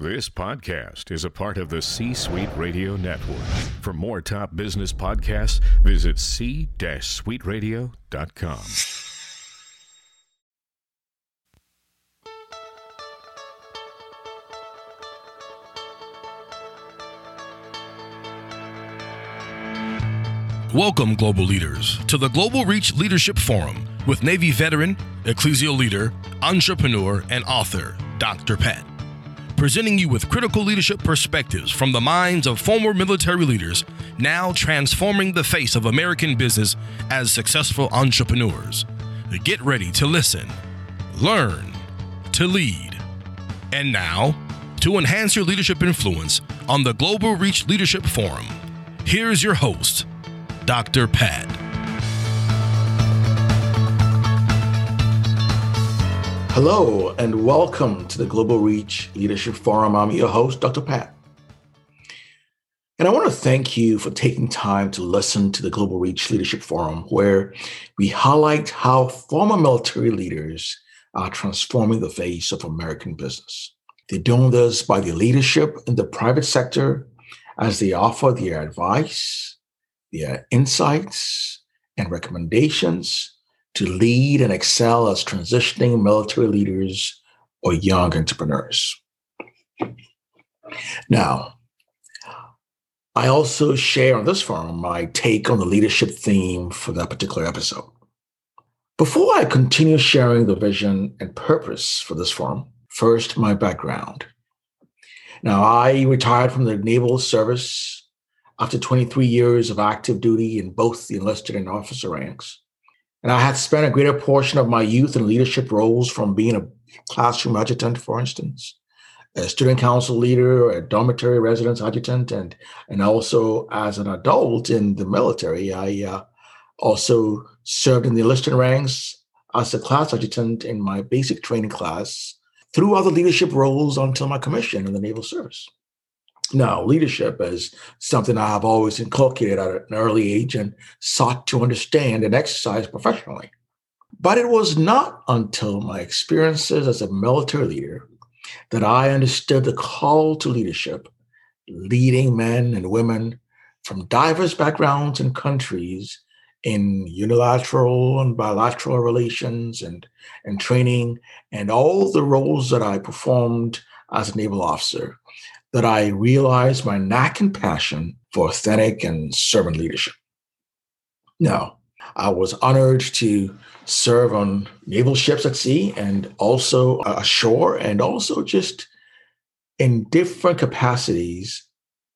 This podcast is a part of the C Suite Radio Network. For more top business podcasts, visit c-suiteradio.com. Welcome, global leaders, to the Global Reach Leadership Forum with Navy veteran, ecclesial leader, entrepreneur, and author, Dr. Pat. Presenting you with critical leadership perspectives from the minds of former military leaders now transforming the face of American business as successful entrepreneurs. Get ready to listen, learn, to lead. And now, to enhance your leadership influence on the Global Reach Leadership Forum, here's your host, Dr. Pat. Hello, and welcome to the Global Reach Leadership Forum. I'm your host, Dr. Pat. And I want to thank you for taking time to listen to the Global Reach Leadership Forum, where we highlight how former military leaders are transforming the face of American business. They're doing this by their leadership in the private sector as they offer their advice, their insights, and recommendations to lead and excel as transitioning military leaders or young entrepreneurs. Now, I also share on this forum my take on the leadership theme for that particular episode. Before I continue sharing the vision and purpose for this forum, first, my background. Now, I retired from the Naval Service after 23 years of active duty in both the enlisted and officer ranks. And I had spent a greater portion of my youth in leadership roles from being a classroom adjutant, for instance, a student council leader, a dormitory residence adjutant, and, and also as an adult in the military. I uh, also served in the enlisted ranks as a class adjutant in my basic training class through other leadership roles until my commission in the Naval Service. Now, leadership is something I have always inculcated at an early age and sought to understand and exercise professionally. But it was not until my experiences as a military leader that I understood the call to leadership, leading men and women from diverse backgrounds and countries in unilateral and bilateral relations and, and training, and all the roles that I performed as a naval officer that I realized my knack and passion for authentic and servant leadership. Now, I was honored to serve on naval ships at sea and also ashore, and also just in different capacities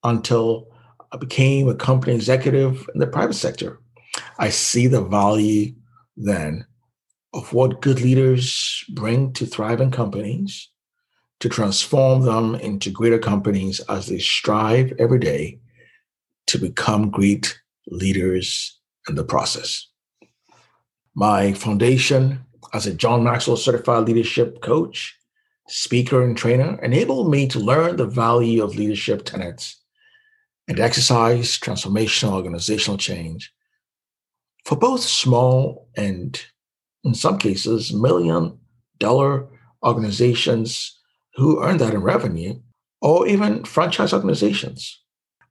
until I became a company executive in the private sector. I see the value then of what good leaders bring to thriving companies to transform them into greater companies as they strive every day to become great leaders in the process. My foundation as a John Maxwell certified leadership coach, speaker, and trainer enabled me to learn the value of leadership tenets and exercise transformational organizational change for both small and, in some cases, million dollar organizations who earn that in revenue, or even franchise organizations.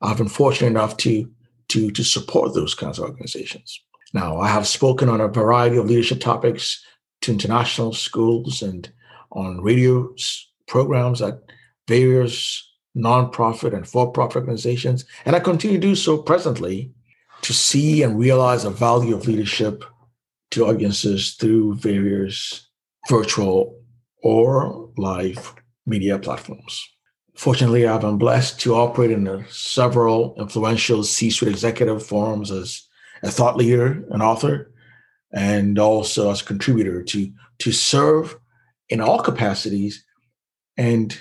I've been fortunate enough to, to, to support those kinds of organizations. Now, I have spoken on a variety of leadership topics to international schools and on radio programs at various nonprofit and for-profit organizations, and I continue to do so presently to see and realize the value of leadership to audiences through various virtual or live media platforms. Fortunately, I've been blessed to operate in several influential C suite executive forums as a thought leader, an author, and also as a contributor to, to serve in all capacities. And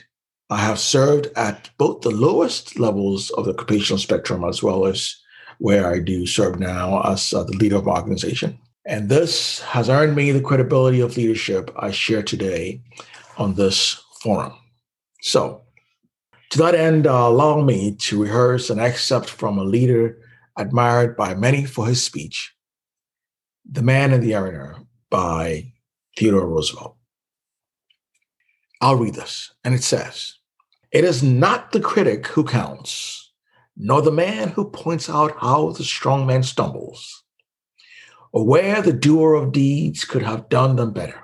I have served at both the lowest levels of the occupational spectrum as well as where I do serve now as uh, the leader of my organization. And this has earned me the credibility of leadership I share today on this forum. So, to that end, uh, allow me to rehearse an excerpt from a leader admired by many for his speech, The Man in the Arena by Theodore Roosevelt. I'll read this, and it says It is not the critic who counts, nor the man who points out how the strong man stumbles, or where the doer of deeds could have done them better.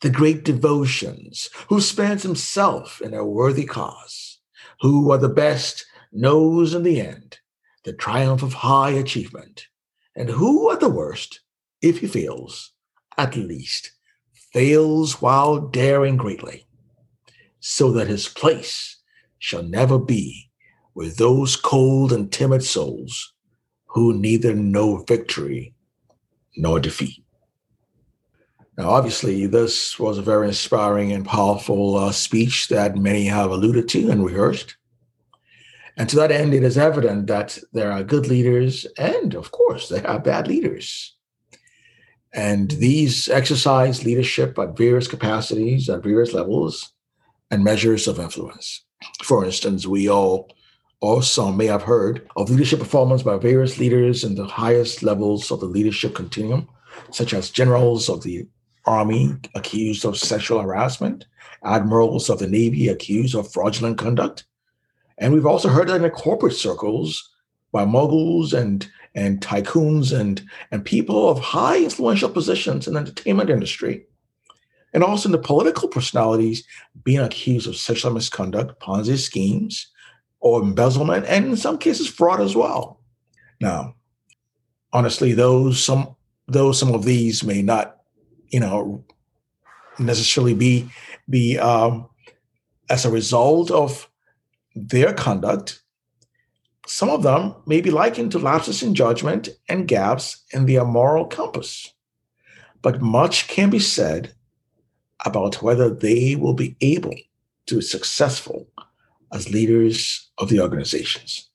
the great devotions, who spends himself in a worthy cause, who are the best, knows in the end the triumph of high achievement, and who at the worst, if he fails, at least fails while daring greatly, so that his place shall never be with those cold and timid souls who neither know victory nor defeat. Now, obviously, this was a very inspiring and powerful uh, speech that many have alluded to and rehearsed. And to that end, it is evident that there are good leaders, and of course, there are bad leaders. And these exercise leadership at various capacities, at various levels, and measures of influence. For instance, we all, or some may have heard of leadership performance by various leaders in the highest levels of the leadership continuum, such as generals of the Army accused of sexual harassment, admirals of the Navy accused of fraudulent conduct. And we've also heard that in the corporate circles by moguls and, and tycoons and, and people of high influential positions in the entertainment industry. And also in the political personalities being accused of sexual misconduct, Ponzi schemes, or embezzlement, and in some cases fraud as well. Now, honestly, those some though some of these may not you know, necessarily be be um, as a result of their conduct. Some of them may be likened to lapses in judgment and gaps in their moral compass. But much can be said about whether they will be able to be successful as leaders of the organizations.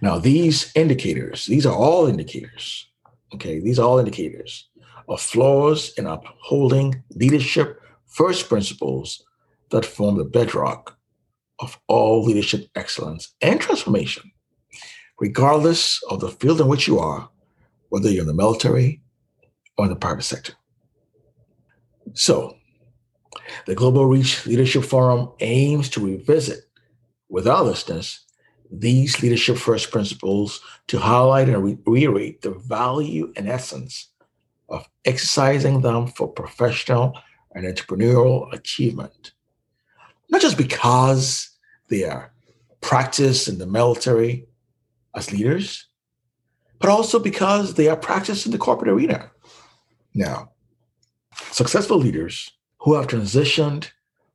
Now, these indicators, these are all indicators. Okay, these are all indicators of flaws in upholding leadership first principles that form the bedrock of all leadership excellence and transformation, regardless of the field in which you are, whether you're in the military or in the private sector. So, the Global Reach Leadership Forum aims to revisit with our listeners these leadership first principles to highlight and reiterate the value and essence of exercising them for professional and entrepreneurial achievement. Not just because they are practiced in the military as leaders, but also because they are practiced in the corporate arena. Now, successful leaders who have transitioned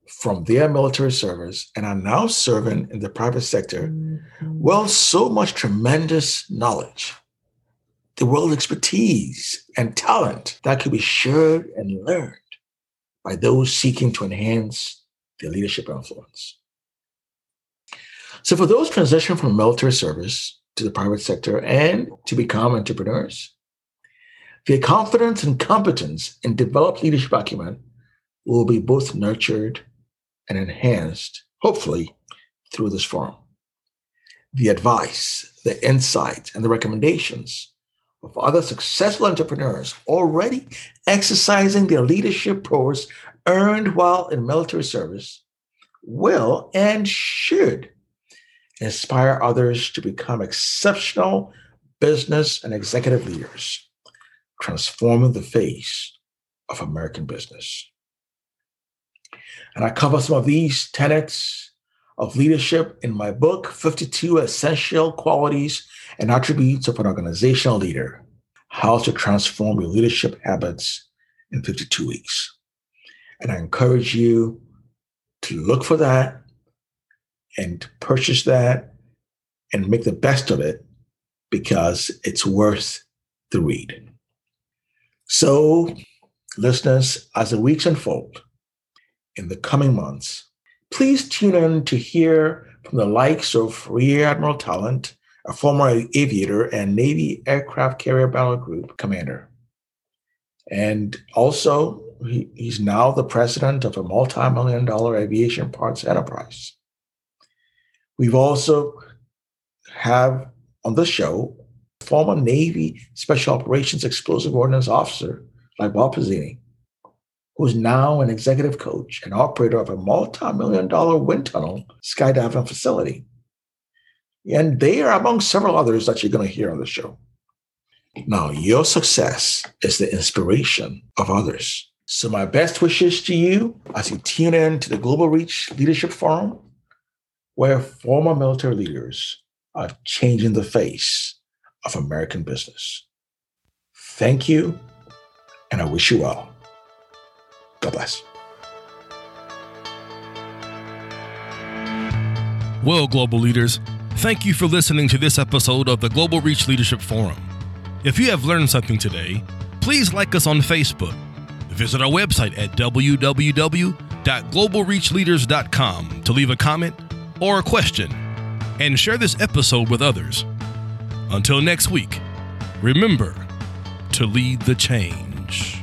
from their military service and are now serving in the private sector, mm-hmm. well, so much tremendous knowledge the world expertise and talent that could be shared and learned by those seeking to enhance their leadership influence. So, for those transitioning from military service to the private sector and to become entrepreneurs, their confidence and competence in developed leadership acumen will be both nurtured and enhanced, hopefully, through this forum. The advice, the insights, and the recommendations of other successful entrepreneurs already exercising their leadership prowess earned while in military service will and should inspire others to become exceptional business and executive leaders, transforming the face of American business. And I cover some of these tenets of leadership in my book, 52 Essential Qualities and attributes of an organizational leader, how to transform your leadership habits in 52 weeks. And I encourage you to look for that and purchase that and make the best of it because it's worth the read. So, listeners, as the weeks unfold in the coming months, please tune in to hear from the likes of Rear Admiral Talent, a former aviator and Navy aircraft carrier battle group commander. And also, he, he's now the president of a multi million dollar aviation parts enterprise. We've also have on the show former Navy Special Operations Explosive Ordnance Officer like Bob Pizzini, who's now an executive coach and operator of a multi-million dollar wind tunnel skydiving facility. And they are among several others that you're going to hear on the show. Now, your success is the inspiration of others. So, my best wishes to you as you tune in to the Global Reach Leadership Forum, where former military leaders are changing the face of American business. Thank you, and I wish you well. God bless. Well, global leaders, thank you for listening to this episode of the Global Reach Leadership Forum. If you have learned something today, please like us on Facebook. Visit our website at www.globalreachleaders.com to leave a comment or a question, and share this episode with others. Until next week, remember to lead the change.